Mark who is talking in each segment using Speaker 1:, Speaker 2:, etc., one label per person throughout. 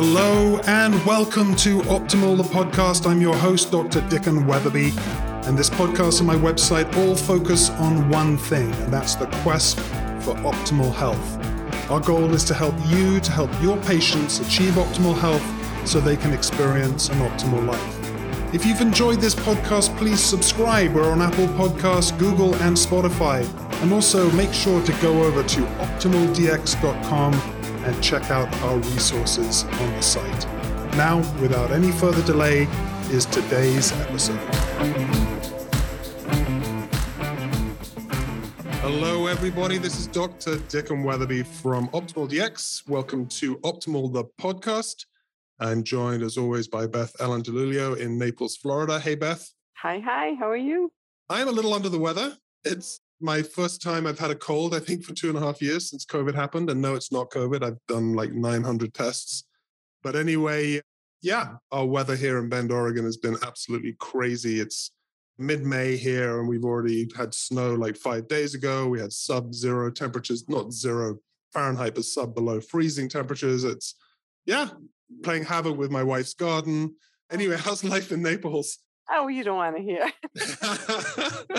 Speaker 1: Hello and welcome to Optimal the podcast. I'm your host, Dr. Dickon Weatherby, and this podcast and my website all focus on one thing, and that's the quest for optimal health. Our goal is to help you to help your patients achieve optimal health so they can experience an optimal life. If you've enjoyed this podcast, please subscribe. We're on Apple Podcasts, Google, and Spotify. And also make sure to go over to optimaldx.com and check out our resources on the site. Now, without any further delay, is today's episode. Hello, everybody. This is Dr. Dickon Weatherby from Optimal DX. Welcome to Optimal the podcast. I'm joined, as always, by Beth Ellen DiLuglio in Naples, Florida. Hey, Beth.
Speaker 2: Hi, hi. How are you?
Speaker 1: I'm a little under the weather. It's my first time I've had a cold, I think, for two and a half years since COVID happened. And no, it's not COVID. I've done like 900 tests. But anyway, yeah, our weather here in Bend, Oregon has been absolutely crazy. It's mid May here, and we've already had snow like five days ago. We had sub zero temperatures, not zero Fahrenheit, but sub below freezing temperatures. It's, yeah, playing havoc with my wife's garden. Anyway, how's life in Naples?
Speaker 2: Oh, you don't want to hear.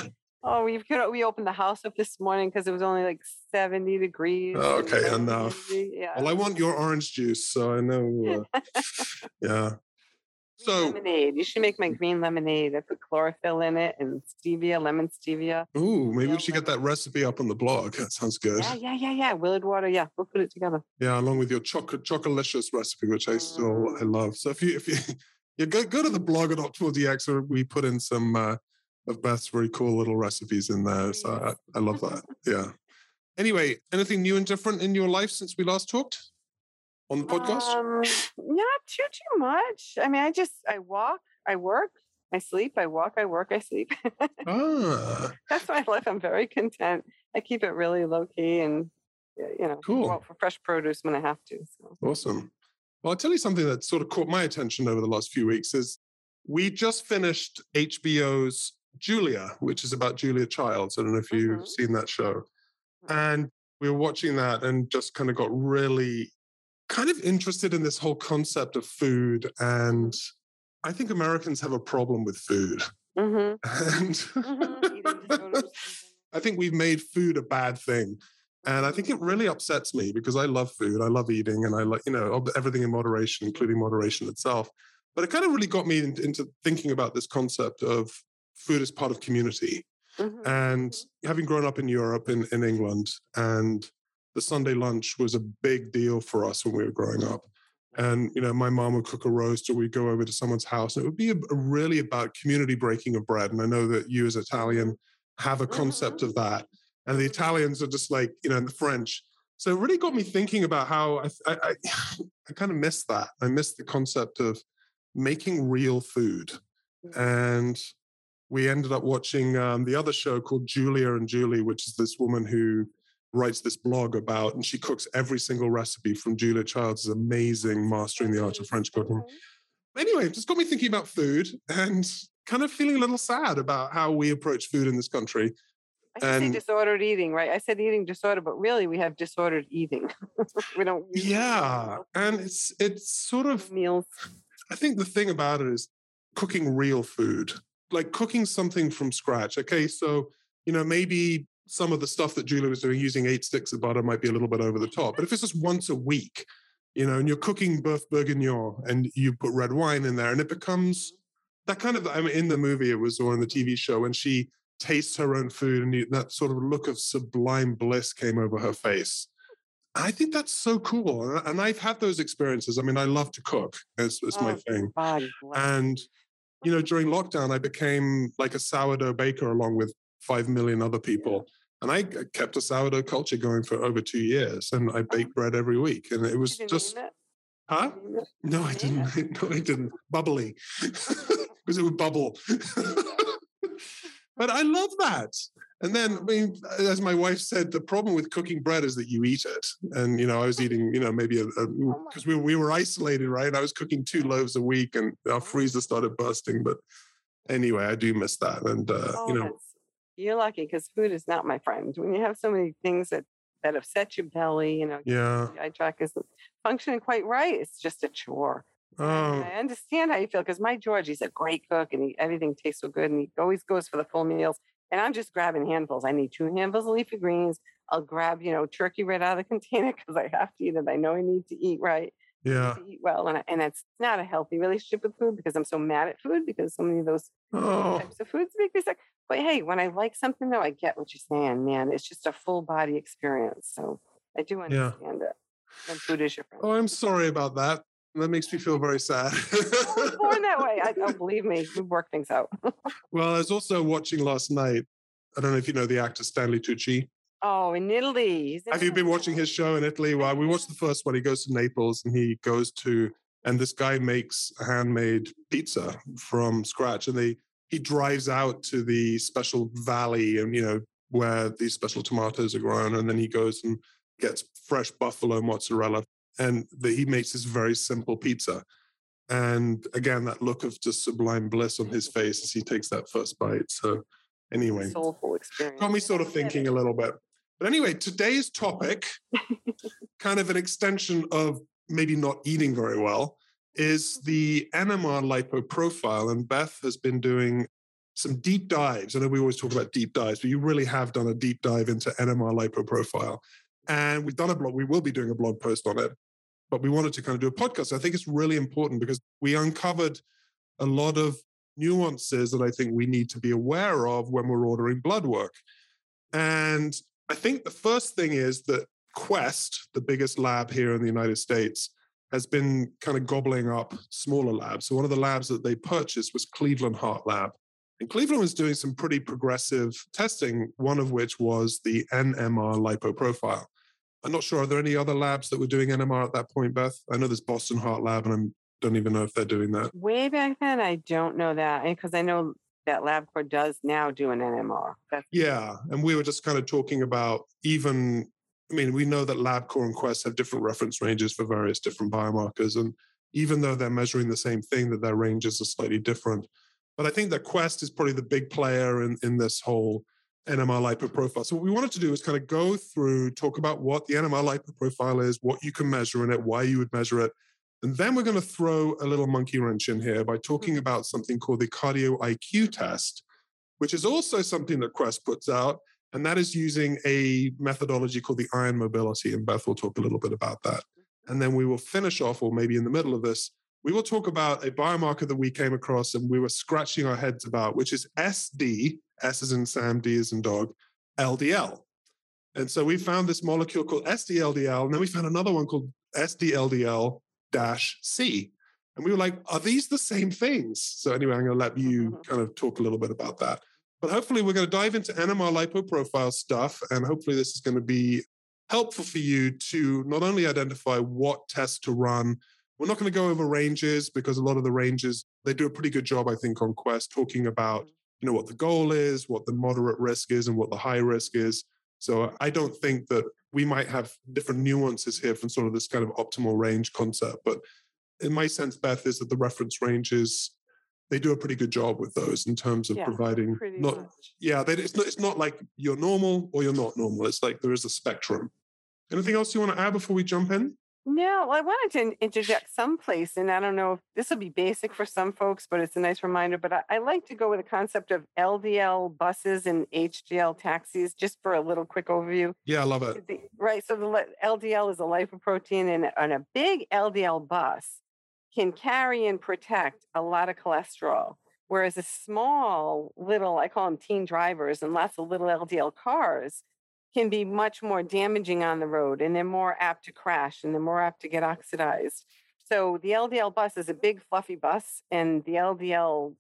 Speaker 2: oh, we we opened the house up this morning because it was only like 70 degrees.
Speaker 1: Okay, enough. Yeah. Well, I want your orange juice, so I know. Uh, yeah.
Speaker 2: So lemonade. You should make my green lemonade. I put chlorophyll in it and stevia, lemon stevia.
Speaker 1: Ooh, maybe we should get that recipe up on the blog. That sounds good.
Speaker 2: Yeah, yeah, yeah, yeah. Willard water. Yeah, we'll put it together.
Speaker 1: Yeah, along with your chocolate chocolicious recipe, which I still I mm. love. So if you if you you go go to the blog at Optimal DX, or we put in some uh, of Beth's very cool little recipes in there. So I, I love that. Yeah. Anyway, anything new and different in your life since we last talked? on the podcast? Um,
Speaker 2: not too too much. I mean, I just I walk, I work, I sleep, I walk, I work, I sleep. ah. That's my life. I'm very content. I keep it really low key and you know,
Speaker 1: cool.
Speaker 2: go out for fresh produce when I have to. So.
Speaker 1: Awesome. Well, I'll tell you something that sort of caught my attention over the last few weeks is we just finished HBO's Julia, which is about Julia Childs. I don't know if you've mm-hmm. seen that show. Mm-hmm. And we were watching that and just kind of got really kind of interested in this whole concept of food. And I think Americans have a problem with food. Mm-hmm. And mm-hmm. I think we've made food a bad thing. And I think it really upsets me because I love food. I love eating and I like, you know, everything in moderation, including moderation itself. But it kind of really got me into thinking about this concept of food is part of community. Mm-hmm. And having grown up in Europe, in, in England, and the Sunday lunch was a big deal for us when we were growing up. And you know, my mom would cook a roast, or we'd go over to someone's house. And it would be a, a really about community breaking of bread. And I know that you, as Italian, have a concept of that. And the Italians are just like you know, and the French. So it really got me thinking about how I I, I, I kind of miss that. I miss the concept of making real food. And we ended up watching um, the other show called Julia and Julie, which is this woman who writes this blog about, and she cooks every single recipe from Julia Child's amazing Mastering the Art of French Cooking. Anyway, it just got me thinking about food and kind of feeling a little sad about how we approach food in this country.
Speaker 2: I say disordered eating, right? I said eating disorder, but really we have disordered eating. we don't.
Speaker 1: Yeah, and it's it's sort of
Speaker 2: meals.
Speaker 1: I think the thing about it is cooking real food, like cooking something from scratch. Okay, so you know maybe some of the stuff that Julia was doing, using eight sticks of butter, might be a little bit over the top. But if it's just once a week, you know, and you're cooking boeuf bourguignon and you put red wine in there, and it becomes that kind of. I mean, in the movie, it was or in the TV show, when she tastes her own food, and you, that sort of look of sublime bliss came over her face. I think that's so cool, and I've had those experiences. I mean, I love to cook; it's, it's oh, my thing. And you know, during lockdown, I became like a sourdough baker along with five million other people. And I kept a sourdough culture going for over two years, and I baked bread every week, and it was just. It? Huh? No, I didn't. No, I didn't. Bubbly, because it would bubble. but I love that. And then, I mean, as my wife said, the problem with cooking bread is that you eat it. And, you know, I was eating, you know, maybe a, because oh we, we were isolated, right? I was cooking two loaves a week and our freezer started bursting. But anyway, I do miss that. And, uh,
Speaker 2: oh,
Speaker 1: you know,
Speaker 2: you're lucky because food is not my friend. When you have so many things that that upset your belly. You know,
Speaker 1: yeah,
Speaker 2: eye tract isn't functioning quite right. It's just a chore. Oh. I understand how you feel because my George, he's a great cook and he, everything tastes so good and he always goes for the full meals. And I'm just grabbing handfuls. I need two handfuls of leafy greens. I'll grab, you know, turkey right out of the container because I have to eat it. I know I need to eat right.
Speaker 1: Yeah.
Speaker 2: Eat well. And, and it's not a healthy relationship with food because I'm so mad at food because so many of those oh. types of foods make me sick. But hey, when I like something though, I get what you're saying, man. It's just a full body experience. So I do understand yeah. it. And food is your friend.
Speaker 1: Oh, I'm sorry about that. That makes me feel very sad.
Speaker 2: born that way. I don't oh, believe me. We work things out.
Speaker 1: well, I was also watching last night. I don't know if you know the actor Stanley Tucci.
Speaker 2: Oh, in Italy.
Speaker 1: Have you been watching his show in Italy? Well, we watched the first one. He goes to Naples and he goes to, and this guy makes a handmade pizza from scratch. And they he drives out to the special valley and you know where these special tomatoes are grown, and then he goes and gets fresh buffalo mozzarella, and the, he makes this very simple pizza. And again, that look of just sublime bliss on his face as he takes that first bite. So, anyway,
Speaker 2: soulful experience.
Speaker 1: Got me sort of thinking a little bit. But anyway, today's topic, kind of an extension of maybe not eating very well, is the NMR lipo profile. And Beth has been doing some deep dives. I know we always talk about deep dives, but you really have done a deep dive into NMR lipo profile. And we've done a blog, we will be doing a blog post on it, but we wanted to kind of do a podcast. I think it's really important because we uncovered a lot of nuances that I think we need to be aware of when we're ordering blood work. And I think the first thing is that Quest, the biggest lab here in the United States, has been kind of gobbling up smaller labs. So one of the labs that they purchased was Cleveland Heart Lab. And Cleveland was doing some pretty progressive testing, one of which was the NMR lipo profile. I'm not sure. Are there any other labs that were doing NMR at that point, Beth? I know there's Boston Heart Lab, and I don't even know if they're doing that.
Speaker 2: Way back then, I don't know that eh, because I know that LabCorp does now do an NMR.
Speaker 1: That's- yeah, and we were just kind of talking about even. I mean, we know that LabCorp and Quest have different reference ranges for various different biomarkers, and even though they're measuring the same thing, that their ranges are slightly different. But I think that Quest is probably the big player in, in this whole NMR lipo profile. So what we wanted to do is kind of go through, talk about what the NMR lipo profile is, what you can measure in it, why you would measure it. And then we're going to throw a little monkey wrench in here by talking mm-hmm. about something called the cardio IQ test, which is also something that Quest puts out. And that is using a methodology called the ion mobility. And Beth will talk a little bit about that. And then we will finish off, or maybe in the middle of this, we will talk about a biomarker that we came across and we were scratching our heads about, which is SD, S is in Sam, D is in dog, LDL. And so we found this molecule called SDLDL, and then we found another one called SDLDL C. And we were like, are these the same things? So anyway, I'm going to let you mm-hmm. kind of talk a little bit about that. But hopefully, we're going to dive into NMR lipoprofile stuff, and hopefully, this is going to be helpful for you to not only identify what tests to run, we're not going to go over ranges because a lot of the ranges, they do a pretty good job, I think, on Quest talking about, mm-hmm. you know, what the goal is, what the moderate risk is, and what the high risk is. So I don't think that we might have different nuances here from sort of this kind of optimal range concept. But in my sense, Beth, is that the reference ranges, they do a pretty good job with those in terms of yeah, providing not much. yeah, they, it's not it's not like you're normal or you're not normal. It's like there is a spectrum. Anything else you want to add before we jump in?
Speaker 2: No, I wanted to interject someplace, and I don't know if this will be basic for some folks, but it's a nice reminder. But I, I like to go with the concept of LDL buses and HDL taxis, just for a little quick overview.
Speaker 1: Yeah, I love it.
Speaker 2: The, right. So the LDL is a lipoprotein, and, and a big LDL bus can carry and protect a lot of cholesterol. Whereas a small little, I call them teen drivers, and lots of little LDL cars can be much more damaging on the road and they're more apt to crash and they're more apt to get oxidized. So the LDL bus is a big fluffy bus and the LDL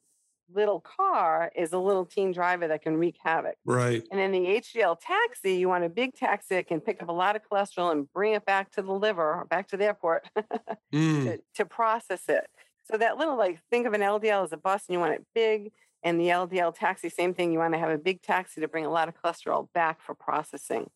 Speaker 2: little car is a little teen driver that can wreak havoc.
Speaker 1: Right.
Speaker 2: And then the HDL taxi, you want a big taxi that can pick up a lot of cholesterol and bring it back to the liver or back to the airport mm. to, to process it. So that little like think of an LDL as a bus and you want it big and the LDL taxi, same thing. You want to have a big taxi to bring a lot of cholesterol back for processing.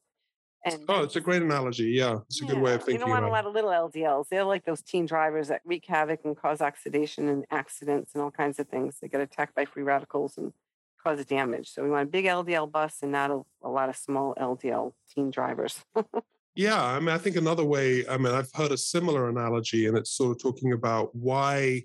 Speaker 1: And oh, it's a great analogy. Yeah, it's a yeah, good way of thinking.
Speaker 2: You don't want a lot of little LDLs. They're like those teen drivers that wreak havoc and cause oxidation and accidents and all kinds of things. They get attacked by free radicals and cause damage. So we want a big LDL bus and not a, a lot of small LDL teen drivers.
Speaker 1: yeah, I mean, I think another way, I mean, I've heard a similar analogy, and it's sort of talking about why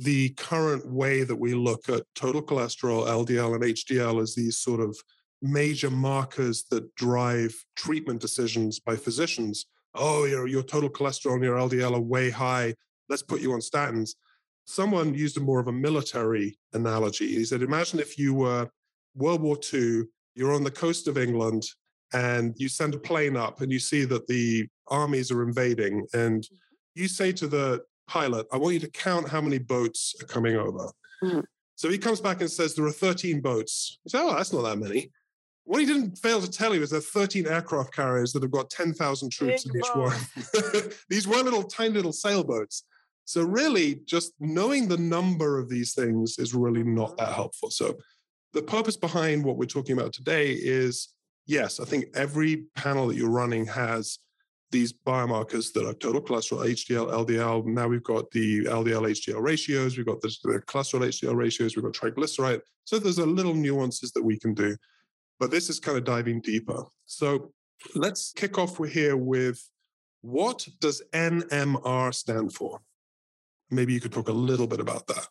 Speaker 1: the current way that we look at total cholesterol, LDL, and HDL as these sort of major markers that drive treatment decisions by physicians. Oh, your, your total cholesterol and your LDL are way high. Let's put you on statins someone used a more of a military analogy. He said, Imagine if you were World War II, you're on the coast of England, and you send a plane up and you see that the armies are invading. And mm-hmm. you say to the pilot, I want you to count how many boats are coming over. Mm-hmm. So he comes back and says, There are 13 boats. He said, Oh, that's not that many. What he didn't fail to tell you is there are 13 aircraft carriers that have got 10,000 troops Big in each boat. one. These were little, tiny little sailboats. So, really, just knowing the number of these things is really not that helpful. So, the purpose behind what we're talking about today is yes, I think every panel that you're running has these biomarkers that are total cholesterol, HDL, LDL. Now we've got the LDL, HDL ratios, we've got the, the cholesterol, HDL ratios, we've got triglyceride. So, there's a little nuances that we can do. But this is kind of diving deeper. So, let's kick off here with what does NMR stand for? maybe you could talk a little bit about that.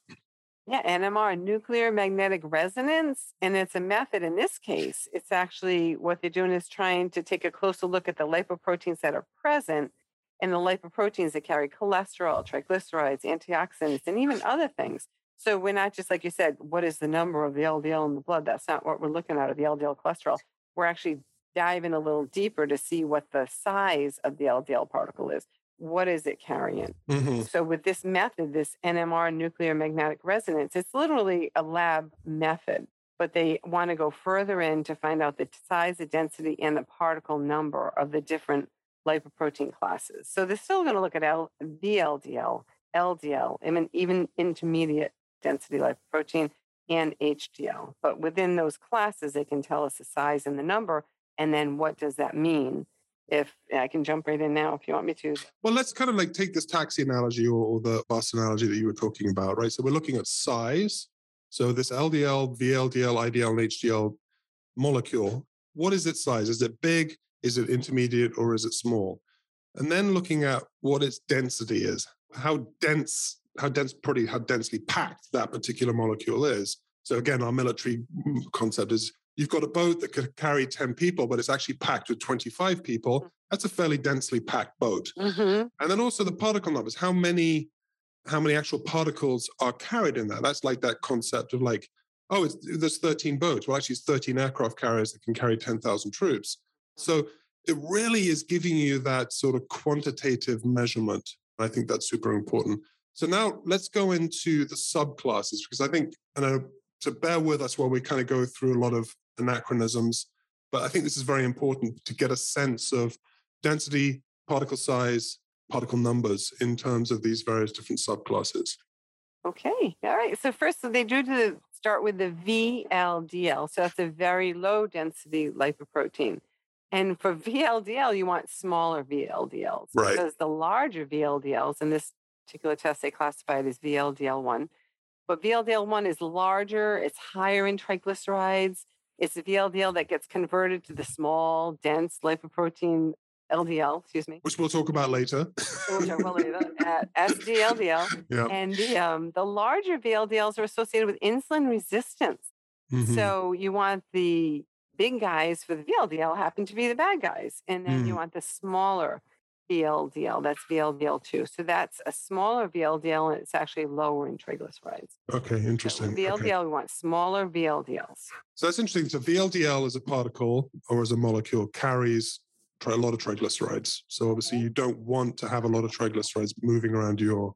Speaker 2: Yeah, NMR, nuclear magnetic resonance. And it's a method in this case. It's actually what they're doing is trying to take a closer look at the lipoproteins that are present and the lipoproteins that carry cholesterol, triglycerides, antioxidants, and even other things. So we're not just like you said, what is the number of the LDL in the blood? That's not what we're looking at, of the LDL cholesterol. We're actually diving a little deeper to see what the size of the LDL particle is what is it carrying? Mm-hmm. So, with this method, this NMR nuclear magnetic resonance, it's literally a lab method, but they want to go further in to find out the size, the density, and the particle number of the different lipoprotein classes. So, they're still going to look at L- VLDL, LDL, and even intermediate density lipoprotein and HDL. But within those classes, they can tell us the size and the number. And then what does that mean if I can jump right in now if you want me to.
Speaker 1: Well, let's kind of like take this taxi analogy or, or, the bus analogy that you were talking about, right? So we're looking at size. So this LDL, VLDL, IDL, and HDL molecule, what is its size? Is it big? Is it intermediate or is it small? And then looking at what its density is, how dense, how dense, pretty, how densely packed that particular molecule is. So again, our military concept is you've got a boat that could carry 10 people, but it's actually packed with 25 people. Mm. That's a fairly densely packed boat. Mm-hmm. And then also the particle numbers, how many how many actual particles are carried in that? That's like that concept of like, oh, there's 13 boats. Well, actually, it's 13 aircraft carriers that can carry 10,000 troops. So it really is giving you that sort of quantitative measurement. I think that's super important. So now let's go into the subclasses because I think, and I, so bear with us while we kind of go through a lot of anachronisms. But I think this is very important to get a sense of density, particle size, particle numbers in terms of these various different subclasses.
Speaker 2: Okay. All right. So first, so they do to start with the VLDL. So that's a very low density lipoprotein. And for VLDL, you want smaller VLDLs.
Speaker 1: Right.
Speaker 2: Because the larger VLDLs, in this particular test, they classify it as VLDL1. But VLDL1 is larger, it's higher in triglycerides, it's the VLDL that gets converted to the small, dense lipoprotein LDL, excuse me.
Speaker 1: Which we'll talk about later.
Speaker 2: we'll talk about later. At SDLDL.
Speaker 1: Yeah.
Speaker 2: And the, um, the larger VLDLs are associated with insulin resistance. Mm-hmm. So you want the big guys for the VLDL happen to be the bad guys. And then mm. you want the smaller VLDL. That's VLDL2. So that's a smaller VLDL and it's actually lower in triglycerides.
Speaker 1: Okay, interesting.
Speaker 2: So VLDL,
Speaker 1: okay.
Speaker 2: we want smaller VLDLs.
Speaker 1: So that's interesting. So VLDL as a particle or as a molecule carries a lot of triglycerides. So obviously you don't want to have a lot of triglycerides moving around your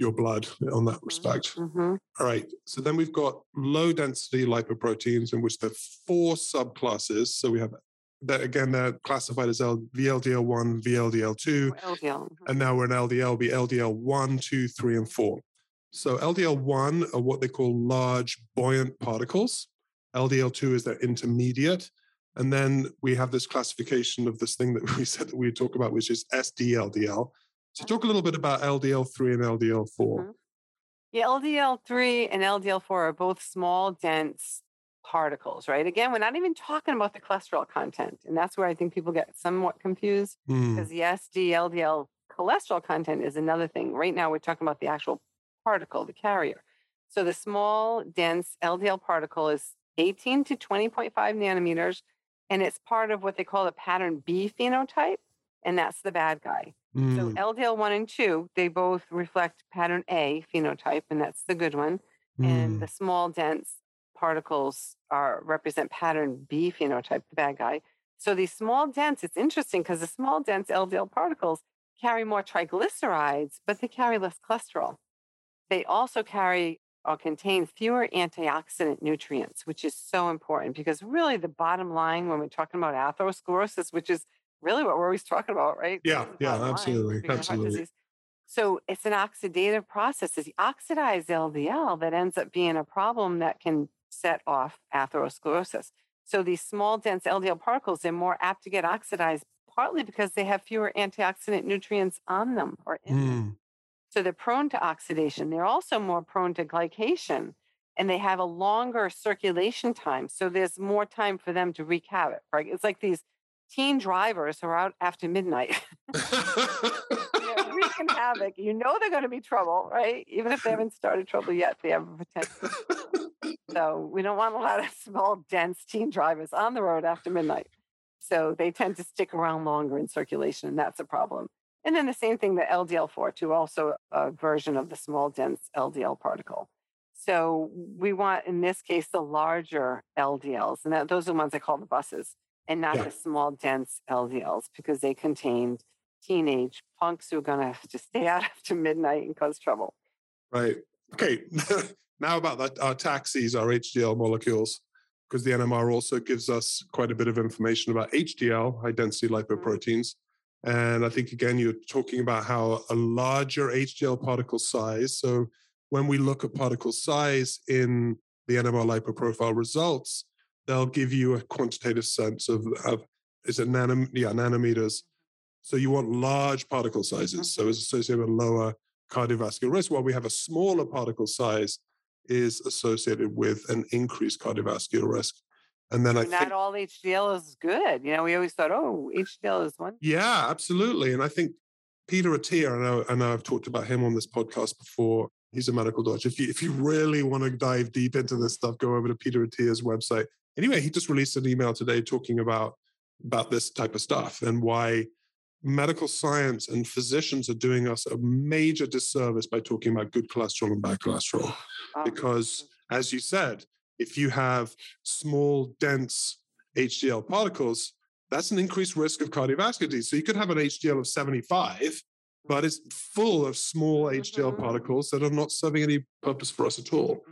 Speaker 1: your blood on that mm-hmm, respect. Mm-hmm. All right. So then we've got low density lipoproteins in which there are four subclasses. So we have that again they're classified as L- VLDL1, VLDL2, LDL. and now we're in LDL, be LDL1, 2, 3, and 4. So LDL1 are what they call large buoyant particles. LDL2 is their intermediate. And then we have this classification of this thing that we said that we'd talk about, which is SDLDL. So talk a little bit about LDL3 and LDL4. Mm-hmm.
Speaker 2: Yeah, LDL3 and LDL4 are both small, dense particles, right? Again, we're not even talking about the cholesterol content. And that's where I think people get somewhat confused mm. because the SD, LDL cholesterol content is another thing. Right now, we're talking about the actual particle, the carrier. So the small, dense LDL particle is 18 to 20.5 nanometers, and it's part of what they call the pattern B phenotype, and that's the bad guy. Mm. So LDL 1 and 2, they both reflect pattern A phenotype, and that's the good one. Mm. And the small, dense particles are represent pattern B phenotype, the bad guy. So these small dense, it's interesting because the small dense LDL particles carry more triglycerides, but they carry less cholesterol. They also carry or contain fewer antioxidant nutrients, which is so important because really the bottom line when we're talking about atherosclerosis, which is really what we're always talking about, right?
Speaker 1: Yeah, yeah, absolutely. Absolutely.
Speaker 2: So it's an oxidative process. It's the oxidized LDL that ends up being a problem that can set off atherosclerosis. So these small, dense LDL particles, they're more apt to get oxidized, partly because they have fewer antioxidant nutrients on them or in mm. them. So they're prone to oxidation. They're also more prone to glycation and they have a longer circulation time. So there's more time for them to wreak havoc, right? It's like these teen drivers who are out after midnight. wreaking havoc. You know they're going to be trouble, right? Even if they haven't started trouble yet, they have a potential. So we don't want a lot of small, dense teen drivers on the road after midnight. So they tend to stick around longer in circulation, and that's a problem. And then the same thing, the LDL4, too, also a version of the small, dense LDL particle. So we want, in this case, the larger LDLs, and that, those are the ones I call the buses, and not yeah. the small, dense LDLs, because they contained teenage punks who are going to have to stay out after midnight and cause trouble.
Speaker 1: Right. Okay. now about that, our taxis, our HDL molecules, because the NMR also gives us quite a bit of information about HDL, high density mm-hmm. lipoproteins. And I think, again, you're talking about how a larger HDL particle size. So when we look at particle size in the NMR lipoprofile results, they'll give you a quantitative sense of, of is it nanom- yeah, nanometers. So you want large particle sizes. So mm-hmm. it's associated with lower cardiovascular risk, while we have a smaller particle size is associated with an increased cardiovascular risk. And then I
Speaker 2: not
Speaker 1: think,
Speaker 2: all HDL is good. You know, we always thought, oh, HDL is one.
Speaker 1: Yeah, absolutely. And I think Peter Attia, I know, I know I've talked about him on this podcast before. He's a medical doctor. If you if you really want to dive deep into this stuff, go over to Peter Attia's website. Anyway, he just released an email today talking about about this type of stuff and why medical science and physicians are doing us a major disservice by talking about good cholesterol and bad cholesterol. Oh, because, as you said, if you have small, dense HDL particles, that's an increased risk of cardiovascular disease. So you could have an HDL of 75, but it's full of small HDL mm-hmm. particles that are not serving any purpose for us at all.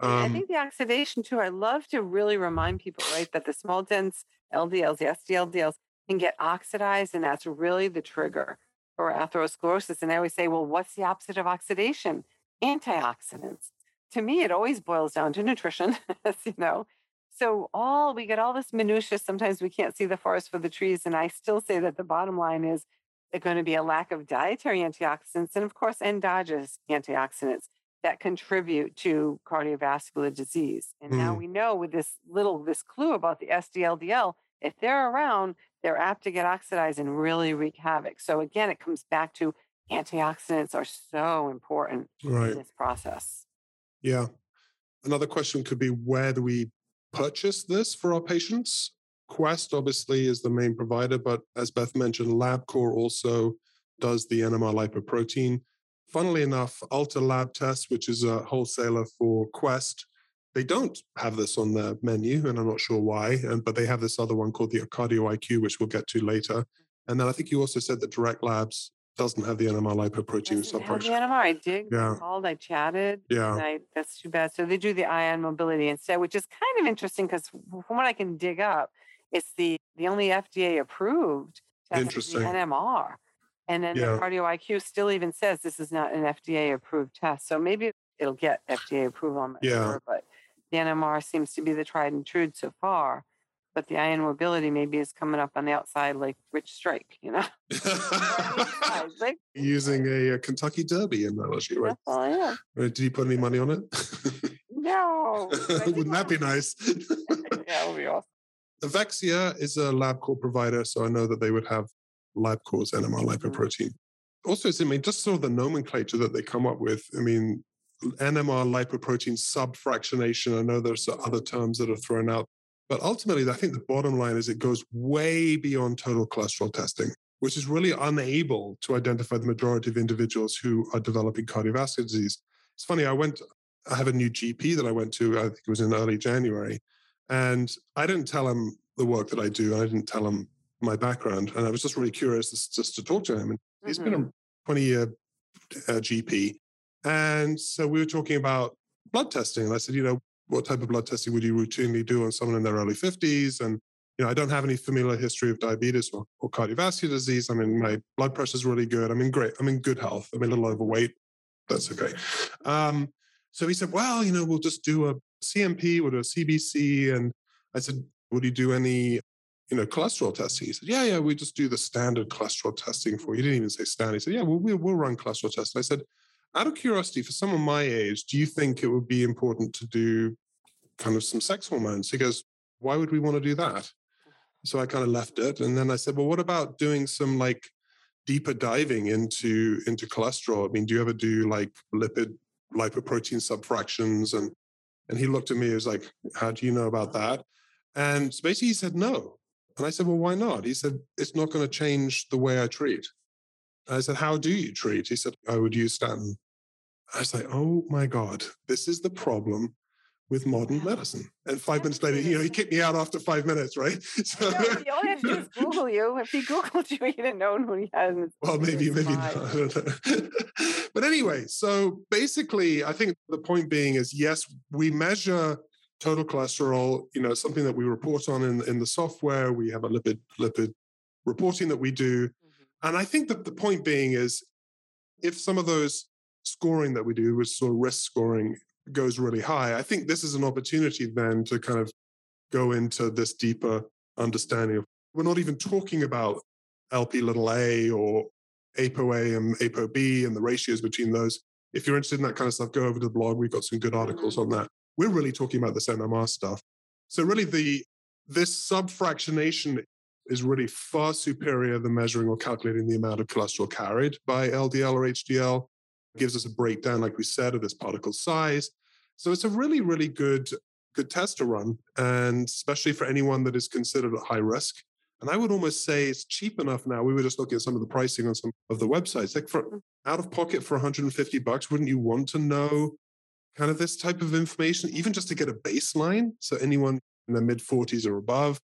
Speaker 2: Um, I think the oxidation too. I love to really remind people, right, that the small dense LDLs, the SDLDLs, can get oxidized, and that's really the trigger for atherosclerosis. And I always say, well, what's the opposite of oxidation? Antioxidants to me, it always boils down to nutrition, as you know. So all we get all this minutia. Sometimes we can't see the forest for the trees, and I still say that the bottom line is there's going to be a lack of dietary antioxidants, and of course, endogenous antioxidants that contribute to cardiovascular disease. And mm. now we know with this little this clue about the SDLDL, if they're around, they're apt to get oxidized and really wreak havoc. So again, it comes back to antioxidants are so important right. in this process.
Speaker 1: Yeah. Another question could be where do we purchase this for our patients? Quest obviously is the main provider, but as Beth mentioned, LabCorp also does the NMR lipoprotein. Funnily enough, Ulta Lab Test, which is a wholesaler for Quest, they don't have this on their menu, and I'm not sure why. And but they have this other one called the Cardio IQ, which we'll get to later. And then I think you also said that Direct Labs doesn't have the NMR lipoprotein
Speaker 2: subproduction. The NMR, I did. Yeah. Called, I chatted.
Speaker 1: Yeah.
Speaker 2: I, that's too bad. So they do the ion mobility instead, which is kind of interesting because from what I can dig up, it's the the only FDA approved test.
Speaker 1: Interesting.
Speaker 2: NMR. And then yeah. the Cardio IQ still even says this is not an FDA approved test. So maybe it'll get FDA approval. Yeah. Sure, but the NMR seems to be the tried and true so far. but the ion mobility maybe is coming up on the outside like Rich Strike, you know?
Speaker 1: like, Using a, a, Kentucky Derby analogy, right? That's all I Did you put any money on it?
Speaker 2: no.
Speaker 1: Wouldn't that be nice?
Speaker 2: yeah, it would be awesome.
Speaker 1: Evexia is a lab LabCorp provider, so I know that they would have LabCorp's NMR mm-hmm. lipoprotein. Mm-hmm. Also, I mean, just sort of the nomenclature that they come up with. I mean, NMR lipoprotein subfractionation. I know there's other terms that are thrown out, but ultimately, I think the bottom line is it goes way beyond total cholesterol testing, which is really unable to identify the majority of individuals who are developing cardiovascular disease. It's funny, I went, I have a new GP that I went to, I think it was in early January, and I didn't tell him the work that I do, and I didn't tell him my background. And I was just really curious just to talk to him. And mm-hmm. he's been a mm-hmm. 20 year uh, GP. And so we were talking about blood testing. And I said, you know, what type of blood testing would you routinely do on someone in their early 50s? And, you know, I don't have any familial history of diabetes or, or cardiovascular disease. I mean, my blood pressure is really good. I'm in great, I'm in good health. I'm a little overweight. That's okay. Um, so he said, well, you know, we'll just do a CMP, we'll do a CBC. And I said, would you do any, you know, cholesterol testing? He said, yeah, yeah, we just do the standard cholesterol testing for you. He didn't even say standard. He said, yeah, well, we'll, we'll run cholesterol tests. And I said, out of curiosity, for someone my age, do you think it would be important to do kind of some sex hormones? He goes, why would we want to do that? So I kind of left it. And then I said, well, what about doing some like deeper diving into into cholesterol? I mean, do you ever do like lipid lipoprotein subfractions? And and he looked at me, he was like, How do you know about that? And so basically he said no. And I said, Well, why not? He said, It's not going to change the way I treat. I said, How do you treat? He said, I would use statin. I was like, oh my God, this is the problem with modern medicine. And five minutes later, you know, he kicked me out after five minutes, right?
Speaker 2: So no, you only have to Google you. If he Googled you, he'd have known who he has.
Speaker 1: Well, maybe, maybe not. but anyway, so basically, I think the point being is yes, we measure total cholesterol, you know, something that we report on in, in the software. We have a lipid lipid reporting that we do. Mm-hmm. And I think that the point being is if some of those scoring that we do, which sort of risk scoring, goes really high. I think this is an opportunity then to kind of go into this deeper understanding of we're not even talking about LP little a or ApoA and ApoB and the ratios between those. If you're interested in that kind of stuff, go over to the blog. We've got some good articles on mm-hmm. that. We're really talking about this NMR stuff. So really the this subfractionation is really far superior than measuring or calculating the amount of cholesterol carried by LDL or HDL gives us a breakdown, like we said, of this particle size. So it's a really, really good, good test to run, and especially for anyone that is considered at high risk. And I would almost say it's cheap enough now. We were just looking at some of the pricing on some of the websites. Like for mm. out of pocket for 150 bucks, wouldn't you want to know kind of this type of information, even just to get a baseline? So anyone in their mid 40s or above.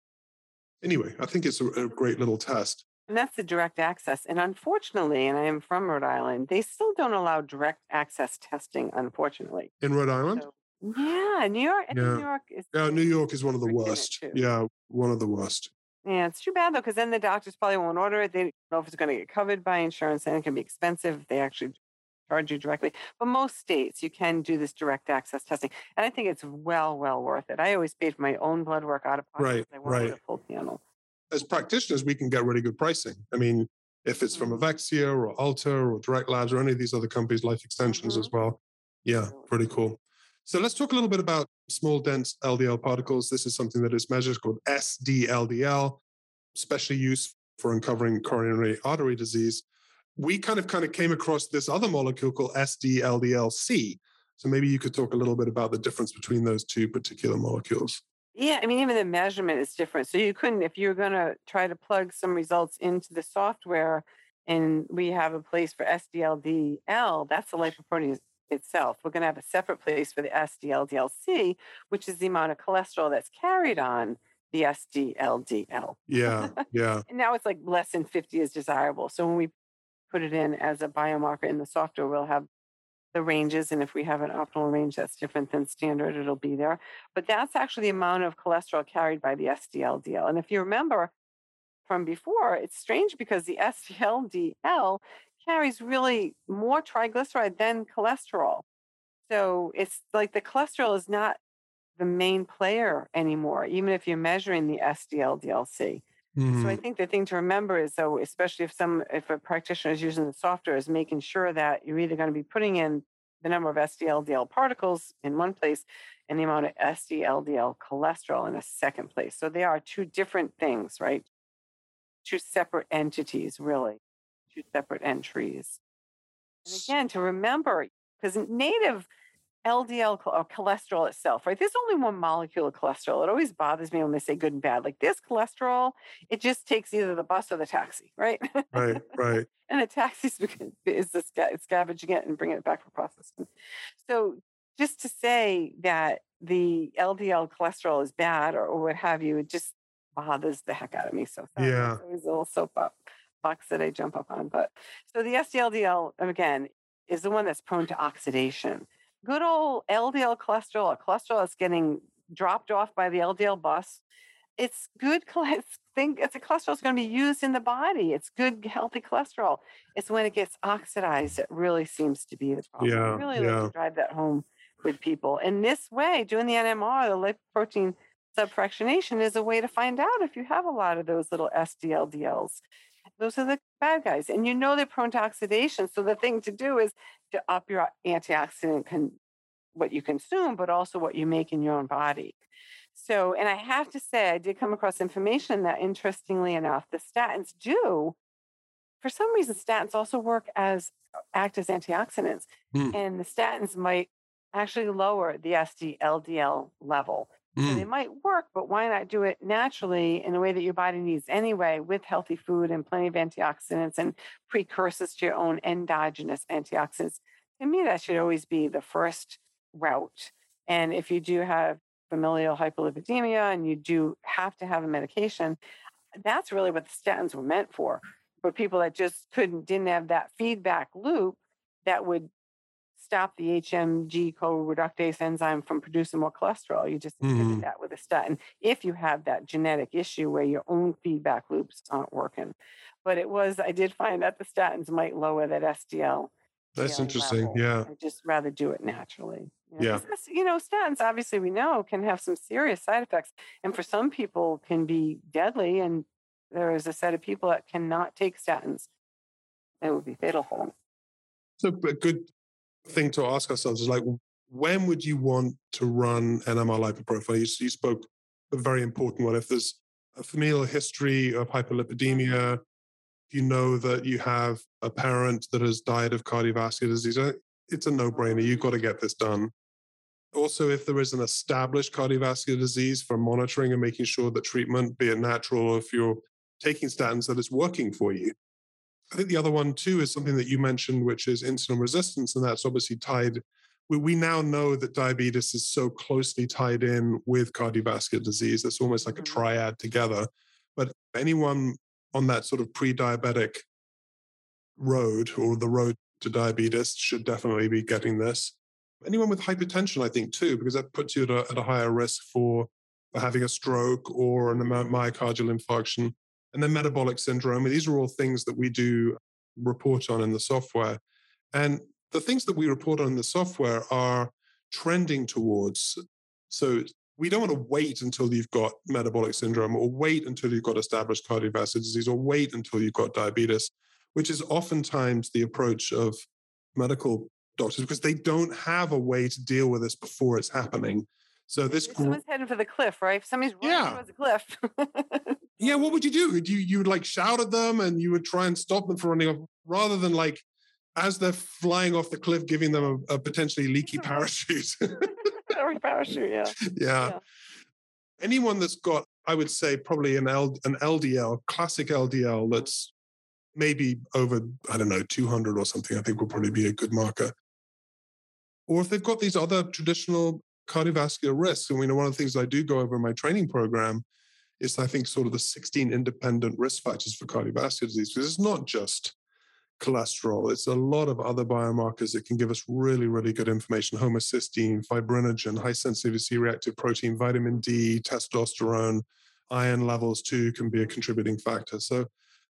Speaker 1: Anyway, I think it's a, a great little test.
Speaker 2: And that's the direct access. And unfortunately, and I am from Rhode Island, they still don't allow direct access testing, unfortunately.
Speaker 1: In Rhode Island?
Speaker 2: So, yeah, New York.
Speaker 1: Yeah.
Speaker 2: New York
Speaker 1: is. Yeah, New York is one of the worst. Yeah, one of the worst.
Speaker 2: Yeah, it's too bad though, because then the doctors probably won't order it. They don't know if it's going to get covered by insurance, and it can be expensive if they actually charge you directly. But most states, you can do this direct access testing, and I think it's well, well worth it. I always paid for my own blood work out of pocket.
Speaker 1: Right, right. A
Speaker 2: full panel
Speaker 1: as practitioners, we can get really good pricing. I mean, if it's from mm-hmm. Evexia or Ulta or Direct Labs or any of these other companies, Life Extensions mm-hmm. as well. Yeah, pretty cool. So let's talk a little bit about small dense LDL particles. This is something that is measured called SDLDL, especially used for uncovering coronary artery disease. We kind of kind of came across this other molecule called SDLDLC. So maybe you could talk a little bit about the difference between those two particular molecules.
Speaker 2: Yeah, I mean, even the measurement is different. So you couldn't, if you're going to try to plug some results into the software, and we have a place for SDLDL, that's the lipoprotein itself. We're going to have a separate place for the SDLDLC, which is the amount of cholesterol that's carried on the SDLDL.
Speaker 1: Yeah, yeah.
Speaker 2: and now it's like less than 50 is desirable. So when we put it in as a biomarker in the software, we'll have the ranges. And if we have an optimal range that's different than standard, it'll be there. But that's actually the amount of cholesterol carried by the SDLDL. And if you remember from before, it's strange because the SDLDL carries really more triglyceride than cholesterol. So it's like the cholesterol is not the main player anymore, even if you're measuring the SDLDLC. Mm-hmm. So I mm-hmm. think the thing to remember is though, especially if some if a practitioner is using the software, is making sure that you're either going to be putting in the number of SDLDL particles in one place and the amount of SDLDL cholesterol in a second place. So they are two different things, right? Two separate entities, really, two separate entries. And again, to remember, because native LDL or uh, cholesterol itself, right? There's only one molecule of cholesterol. It always bothers me when they say good and bad. Like this cholesterol, it just takes either the bus or the taxi, right?
Speaker 1: Right, right.
Speaker 2: and the taxi is the sca- scavenging it and bringing it back for processing. So just to say that the LDL cholesterol is bad or, or what have you, it just bothers the heck out of me. So
Speaker 1: yeah,
Speaker 2: it's always a little soap up box that I jump up on. But so the SDLDL again is the one that's prone to oxidation good old LDL cholesterol, a cholesterol that's getting dropped off by the LDL bus. It's good. It's think it's a cholesterol is going to be used in the body. It's good, healthy cholesterol. It's when it gets oxidized that really seems to be the problem.
Speaker 1: Yeah,
Speaker 2: I really
Speaker 1: yeah.
Speaker 2: like to drive that home with people. In this way, doing the NMR, the lipoprotein subfractionation, is a way to find out if you have a lot of those little SDLDLs. Those are the bad guys. And you know they're prone to oxidation. So the thing to do is to up your antioxidant con- what you consume, but also what you make in your own body. So, and I have to say, I did come across information that interestingly enough, the statins do, for some reason, statins also work as act as antioxidants. Mm. And the statins might actually lower the SD LDL level. Mm. So they might work, but why not do it naturally in a way that your body needs anyway, with healthy food and plenty of antioxidants and precursors to your own endogenous antioxidants? To me, that should always be the first route. And if you do have familial hyperlipidemia and you do have to have a medication, that's really what the statins were meant for. For people that just couldn't, didn't have that feedback loop that would stop the HMG co-reductase enzyme from producing more cholesterol. You just mm-hmm. that with a statin if you have that genetic issue where your own feedback loops aren't working. But it was, I did find that the statins might lower that SDL.
Speaker 1: That's interesting. Level. Yeah.
Speaker 2: I just rather do it naturally.
Speaker 1: You know, yeah.
Speaker 2: You know, statins obviously we know can have some serious side effects, and for some people can be deadly. And there is a set of people that cannot take statins; it would be fatal for them.
Speaker 1: So, a good thing to ask ourselves is like, when would you want to run NMR lipoprofile? You, you spoke a very important one. If there's a familial history of hyperlipidemia, you know that you have a parent that has died of cardiovascular disease, uh, it's a no-brainer. You've got to get this done. Also, if there is an established cardiovascular disease for monitoring and making sure that treatment, be it natural or if you're taking statins, that it's working for you. I think the other one too is something that you mentioned, which is insulin resistance, and that's obviously tied. We, we now know that diabetes is so closely tied in with cardiovascular disease. It's almost like a mm-hmm. triad together. But anyone on that sort of pre-diabetic road or the road to diabetes should definitely be getting this. Anyone with hypertension, I think, too, because that puts you at a, at a higher risk for, for having a stroke or an myocardial infarction. And then metabolic syndrome. These are all things that we do report on in the software. And the things that we report on in the software are trending towards. So we don't want to wait until you've got metabolic syndrome or wait until you've got established cardiovascular disease or wait until you've got diabetes which is oftentimes the approach of medical doctors because they don't have a way to deal with this before it's happening. So this
Speaker 2: someone's gr- heading for the cliff, right? If somebody's running yeah. towards the cliff.
Speaker 1: yeah, what would you do? You you would like shout at them and you would try and stop them from running off, rather than like as they're flying off the cliff, giving them a, a potentially leaky parachute.
Speaker 2: parachute, yeah.
Speaker 1: yeah. yeah. Anyone that's got, I would say, probably an L, an LDL, classic LDL that's maybe over, I don't know, 200 or something, I think will probably be a good marker. Or if they've got these other traditional cardiovascular risks, and we know one of the things I do go over in my training program is I think sort of the 16 independent risk factors for cardiovascular disease, because it's not just cholesterol, it's a lot of other biomarkers that can give us really, really good information homocysteine, fibrinogen, high sensitivity C reactive protein, vitamin D, testosterone, iron levels too can be a contributing factor. So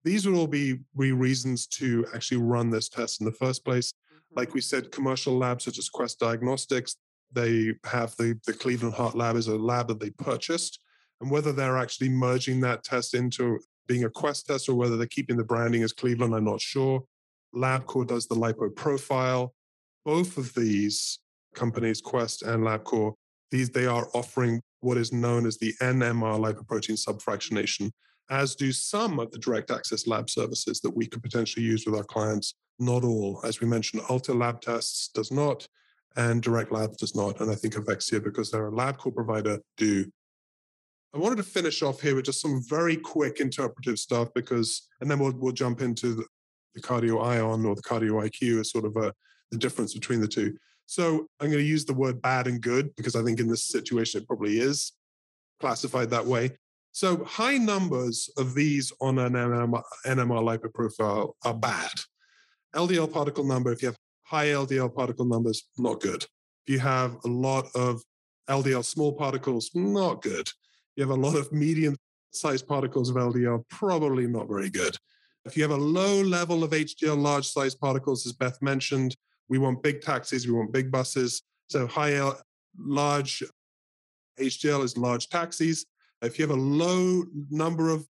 Speaker 1: these would all be, reasons to actually run this test in the first place. Mm-hmm. Like we said, commercial labs such as Quest Diagnostics, they have the, the Cleveland Heart Lab is a lab that they purchased. And whether they're actually merging that test into being a Quest test or whether they're keeping the branding as Cleveland, I'm not sure. LabCorp does the lipo profile. Both of these companies, Quest and LabCorp, these they are offering what is known as the NMR lipoprotein subfractionation, as do some of the direct access lab services that we could potentially use with our clients. Not all, as we mentioned, Ulta Lab Tests does not, and Direct Labs does not. And I think Evexia, because they're a lab LabCorp provider, do. I wanted to finish off here with just some very quick interpretive stuff because, and then we'll, we'll jump into the, the cardio ion or the cardio IQ as sort of a, the difference between the two. So I'm going to use the word bad and good because I think in this situation it probably is classified that way. So high numbers of these on an NMR, NMR lipoprofile are bad. LDL particle number, if you have high LDL particle numbers, not good. If you have a lot of LDL small particles, not good. You have a lot of medium sized particles of LDL, probably not very good. If you have a low level of HDL large sized particles, as Beth mentioned, we want big taxis, we want big buses. So high large HDL is large taxis. If you have a low number of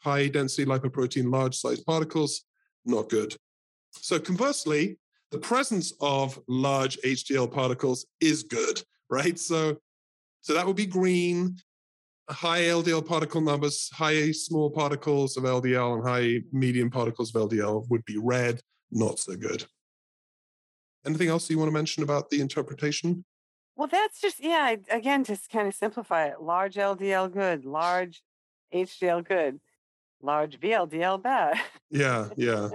Speaker 1: high density lipoprotein, large sized particles, not good. So conversely, the presence of large HDL particles is good, right? So, so that would be green. High LDL particle numbers, high small particles of LDL and high medium particles of LDL would be red, not so good. Anything else you want to mention about the interpretation?
Speaker 2: Well, that's just, yeah, again, just kind of simplify it. Large LDL good, large HDL good, large VLDL bad.
Speaker 1: Yeah, yeah.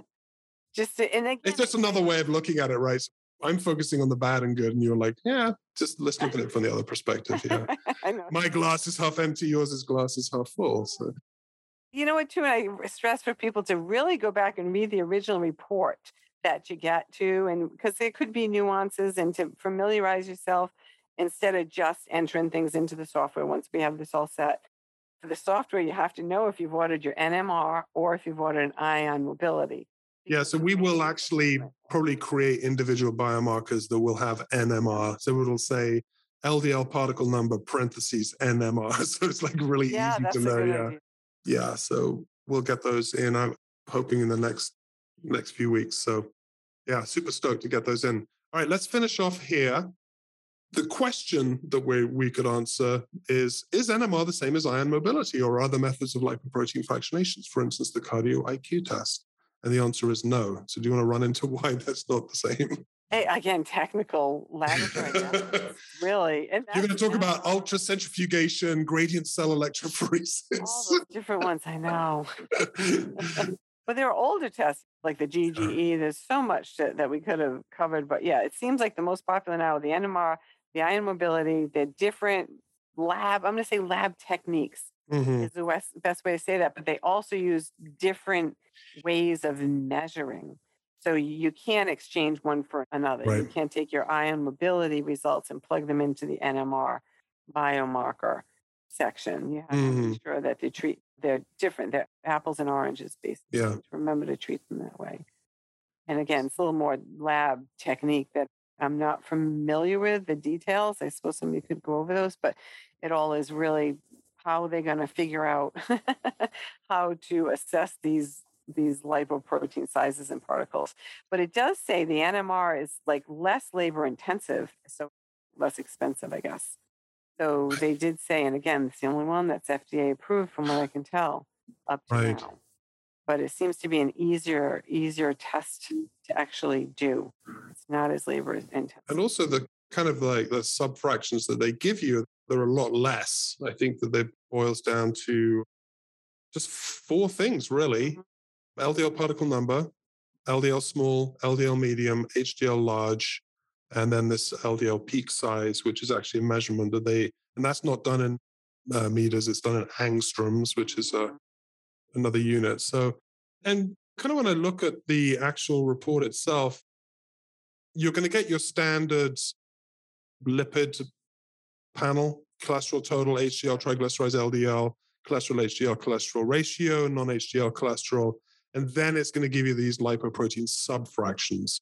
Speaker 2: Just to, and again,
Speaker 1: it's just another way of looking at it, right? So I'm focusing on the bad and good, and you're like, yeah, just let's look at it from the other perspective. Yeah, my glass is half empty, yours is glass is half full. So,
Speaker 2: you know what? Too, I stress for people to really go back and read the original report that you get to, and because there could be nuances, and to familiarize yourself instead of just entering things into the software once we have this all set. For the software, you have to know if you've ordered your NMR or if you've ordered an ion mobility.
Speaker 1: Yeah, so we will actually probably create individual biomarkers that will have NMR. So it'll say LDL particle number parentheses NMR. So it's like really yeah, easy to know. Yeah. Idea. Yeah. So we'll get those in. I'm hoping in the next next few weeks. So yeah, super stoked to get those in. All right, let's finish off here the question that we, we could answer is Is NMR the same as ion mobility or other methods of lipoprotein fractionations, for instance, the cardio IQ test? And the answer is no. So, do you want to run into why that's not the same?
Speaker 2: Hey, again, technical laboratory. really.
Speaker 1: You're going to talk about ultra centrifugation, gradient gel electrophoresis.
Speaker 2: All those different ones, I know. but there are older tests like the GGE. There's so much that, that we could have covered. But yeah, it seems like the most popular now, the NMR the ion mobility, the different lab, I'm going to say lab techniques mm-hmm. is the best, best way to say that, but they also use different ways of measuring. So you can't exchange one for another. Right. You can't take your ion mobility results and plug them into the NMR biomarker section. You have mm-hmm. to make sure that they treat they're different. They're apples and oranges, basically.
Speaker 1: Yeah.
Speaker 2: Remember to treat them that way. And again, it's a little more lab technique that I'm not familiar with the details. I suppose somebody could go over those, but it all is really how are they're going to figure out how to assess these these lipoprotein sizes and particles. But it does say the NMR is like less labor intensive, so less expensive, I guess. So they did say, and again, it's the only one that's FDA approved from what I can tell up to right. now but it seems to be an easier easier test to actually do. It's not as labor intensive.
Speaker 1: And also the kind of like the sub fractions that they give you, they're a lot less. I think that it boils down to just four things really: mm-hmm. LDL particle number, LDL small, LDL medium, HDL large, and then this LDL peak size, which is actually a measurement that they, and that's not done in uh, meters, it's done in angstroms, which is a mm-hmm another unit. So, and kind of when I look at the actual report itself, you're going to get your standard lipid panel, cholesterol total, HDL, triglycerides, LDL, cholesterol, HDL, cholesterol ratio, non HDL cholesterol. And then it's going to give you these lipoprotein subfractions.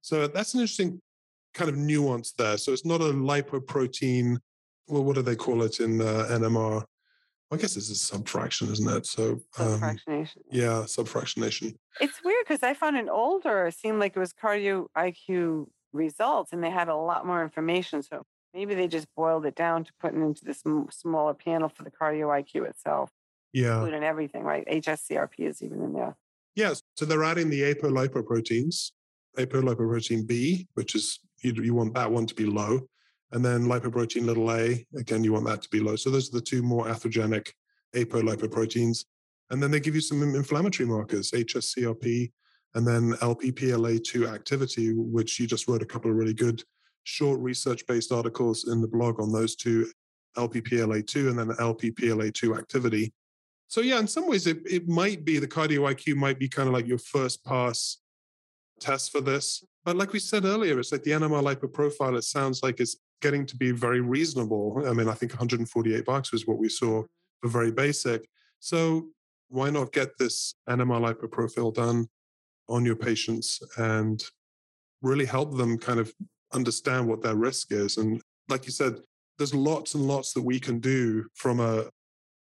Speaker 1: So that's an interesting kind of nuance there. So it's not a lipoprotein. Well, what do they call it in uh, NMR? I guess it's a subfraction, isn't it? So
Speaker 2: um, subfractionation.
Speaker 1: Yeah, subfractionation.
Speaker 2: It's weird because I found an older. It seemed like it was cardio IQ results, and they had a lot more information. So maybe they just boiled it down to putting into this smaller panel for the cardio IQ itself.
Speaker 1: Yeah,
Speaker 2: including everything, right? HSCRP is even in there.
Speaker 1: Yes, so they're adding the apolipoproteins, apolipoprotein B, which is you, you want that one to be low, and then lipoprotein little a, again, you want that to be low. So those are the two more atherogenic apolipoproteins. And then they give you some inflammatory markers, HSCRP, and then LPPLA2 activity, which you just wrote a couple of really good short research based articles in the blog on those two LPPLA2 and then LPPLA2 activity. So, yeah, in some ways, it, it might be the cardio IQ might be kind of like your first pass test for this. But like we said earlier, it's like the NMR lipo profile, it sounds like it's getting to be very reasonable. I mean, I think 148 bucks was what we saw for very basic. So why not get this NMR lipo profile done on your patients and really help them kind of understand what their risk is? And like you said, there's lots and lots that we can do from a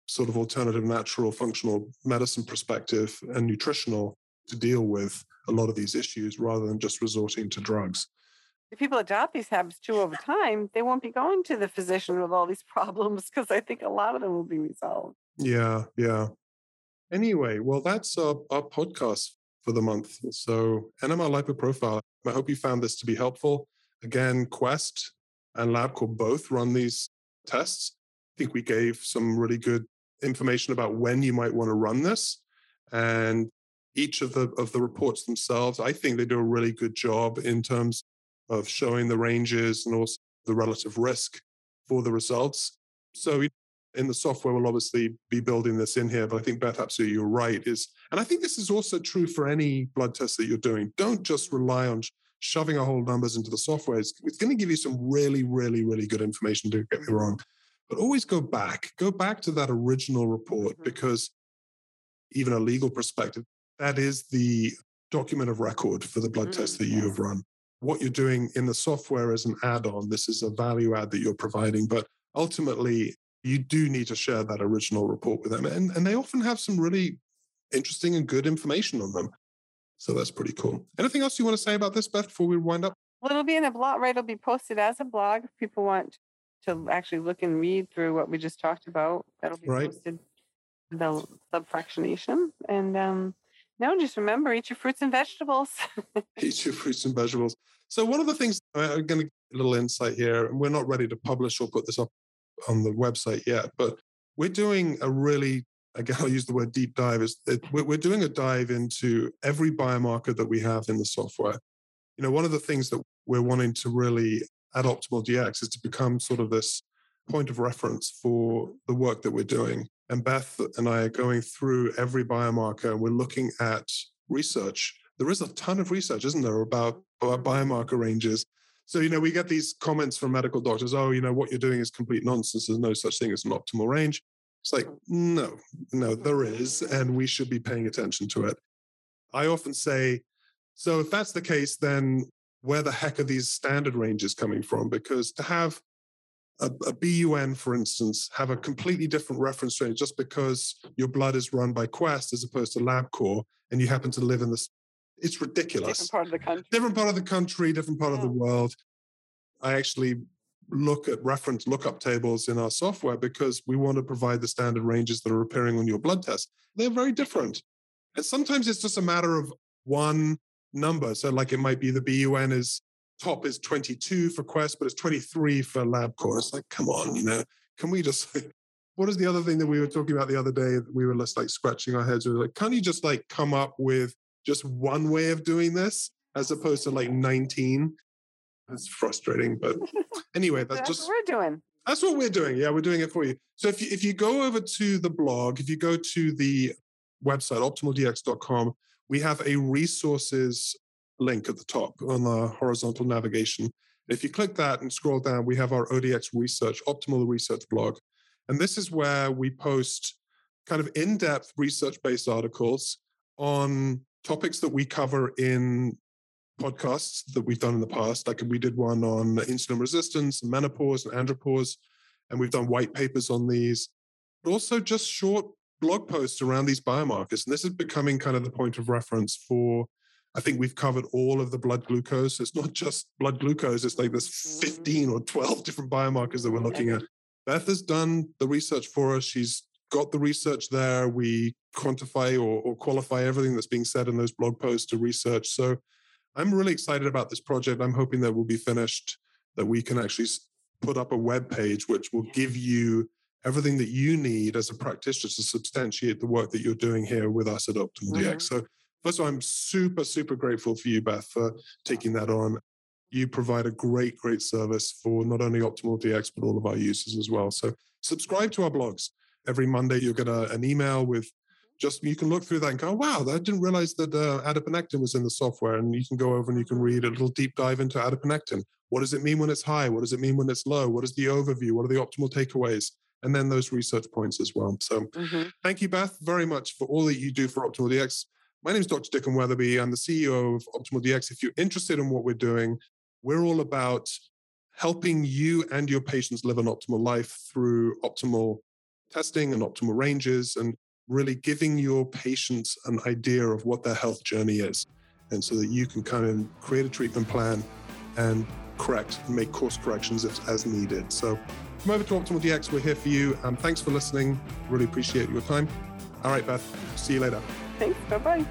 Speaker 1: sort of alternative natural functional medicine perspective and nutritional to deal with a lot of these issues rather than just resorting to drugs
Speaker 2: if people adopt these habits too over time, they won't be going to the physician with all these problems because I think a lot of them will be resolved.
Speaker 1: Yeah, yeah. Anyway, well, that's our, our podcast for the month. So, NMR Lipo Profile. I hope you found this to be helpful. Again, Quest and LabCorp both run these tests. I think we gave some really good information about when you might want to run this. And each of the of the reports themselves, I think they do a really good job in terms of showing the ranges and also the relative risk for the results. So in the software, we'll obviously be building this in here, but I think Beth, absolutely, you're right. Is and I think this is also true for any blood test that you're doing. Don't just rely on shoving a whole numbers into the software. It's, it's going to give you some really, really, really good information. Don't get me wrong, but always go back, go back to that original report mm-hmm. because even a legal perspective, that is the document of record for the blood mm, test that you have run what you're doing in the software as an add-on. This is a value add that you're providing, but ultimately you do need to share that original report with them. And, and they often have some really interesting and good information on them. So that's pretty cool. Anything else you want to say about this, Beth, before we wind up?
Speaker 2: Well, it'll be in a blog, right? It'll be posted as a blog. If people want to actually look and read through what we just talked about, that'll be right. posted. The subfractionation. And um, no, just remember, eat your fruits and vegetables.
Speaker 1: eat your fruits and vegetables. So one of the things I'm going to get a little insight here, and we're not ready to publish or put this up on the website yet, but we're doing a really again I'll use the word deep dive is we're doing a dive into every biomarker that we have in the software. You know, one of the things that we're wanting to really at Optimal DX is to become sort of this point of reference for the work that we're doing. And Beth and I are going through every biomarker and we're looking at research there is a ton of research, isn't there, about, about biomarker ranges. So, you know, we get these comments from medical doctors, oh, you know, what you're doing is complete nonsense. There's no such thing as an optimal range. It's like, no, no, there is, and we should be paying attention to it. I often say, so if that's the case, then where the heck are these standard ranges coming from? Because to have a, a, BUN, for instance, have a completely different reference range just because your blood is run by Quest as opposed to LabCorp, and you happen to live in this it's ridiculous.
Speaker 2: Different part of the country.
Speaker 1: Different part of the country, different part yeah. of the world. I actually look at reference lookup tables in our software because we want to provide the standard ranges that are appearing on your blood test. They're very different. And sometimes it's just a matter of one number. So, like it might be the BUN is top is 22 for Quest, but it's 23 for LabCorp. It's like, come on, you know, can we just what is the other thing that we were talking about the other day? that We were just like scratching our heads. We were like, can't you just like come up with just one way of doing this as opposed to like 19. It's frustrating, but anyway, that's,
Speaker 2: that's
Speaker 1: just
Speaker 2: what we're doing.
Speaker 1: That's what we're doing. Yeah, we're doing it for you. So if you, if you go over to the blog, if you go to the website optimaldx.com, we have a resources link at the top on the horizontal navigation. If you click that and scroll down, we have our ODX research, optimal research blog. And this is where we post kind of in depth research based articles on topics that we cover in podcasts that we've done in the past. Like we did one on insulin resistance, and menopause, and andropause, and we've done white papers on these, but also just short blog posts around these biomarkers. And this is becoming kind of the point of reference for. I think we've covered all of the blood glucose. It's not just blood glucose, it's like there's mm. 15 or 12 different biomarkers that we're looking at. Beth has done the research for us. She's got the research there. We quantify or, or, qualify everything that's being said in those blog posts to research. So I'm really excited about this project. I'm hoping that we'll be finished, that we can actually put up a web page which will give you everything that you need as a practitioner to substantiate the work that you're doing here with us at Optimal mm-hmm. DX. So first of all, I'm super, super grateful for you, Beth, for taking that on. You provide a great, great service for not only Optimal DX, but all of our users as well. So subscribe to our blogs. Every Monday, you'll get a, an email with just you can look through that and go, wow, I didn't realize that uh, adiponectin was in the software. And you can go over and you can read a little deep dive into adiponectin. What does it mean when it's high? What does it mean when it's low? What is the overview? What are the optimal takeaways? And then those research points as well. So mm-hmm. thank you, Beth, very much for all that you do for Optimal DX. My name is Dr. Dicken Weatherby. I'm the CEO of Optimal DX. If you're interested in what we're doing, we're all about helping you and your patients live an optimal life through optimal testing and optimal ranges and really giving your patients an idea of what their health journey is. And so that you can kind of create a treatment plan and correct, make course corrections as, as needed. So come over to Optimal DX. We're here for you. Um, thanks for listening. Really appreciate your time. All right, Beth. See you later.
Speaker 2: Thanks. Bye bye.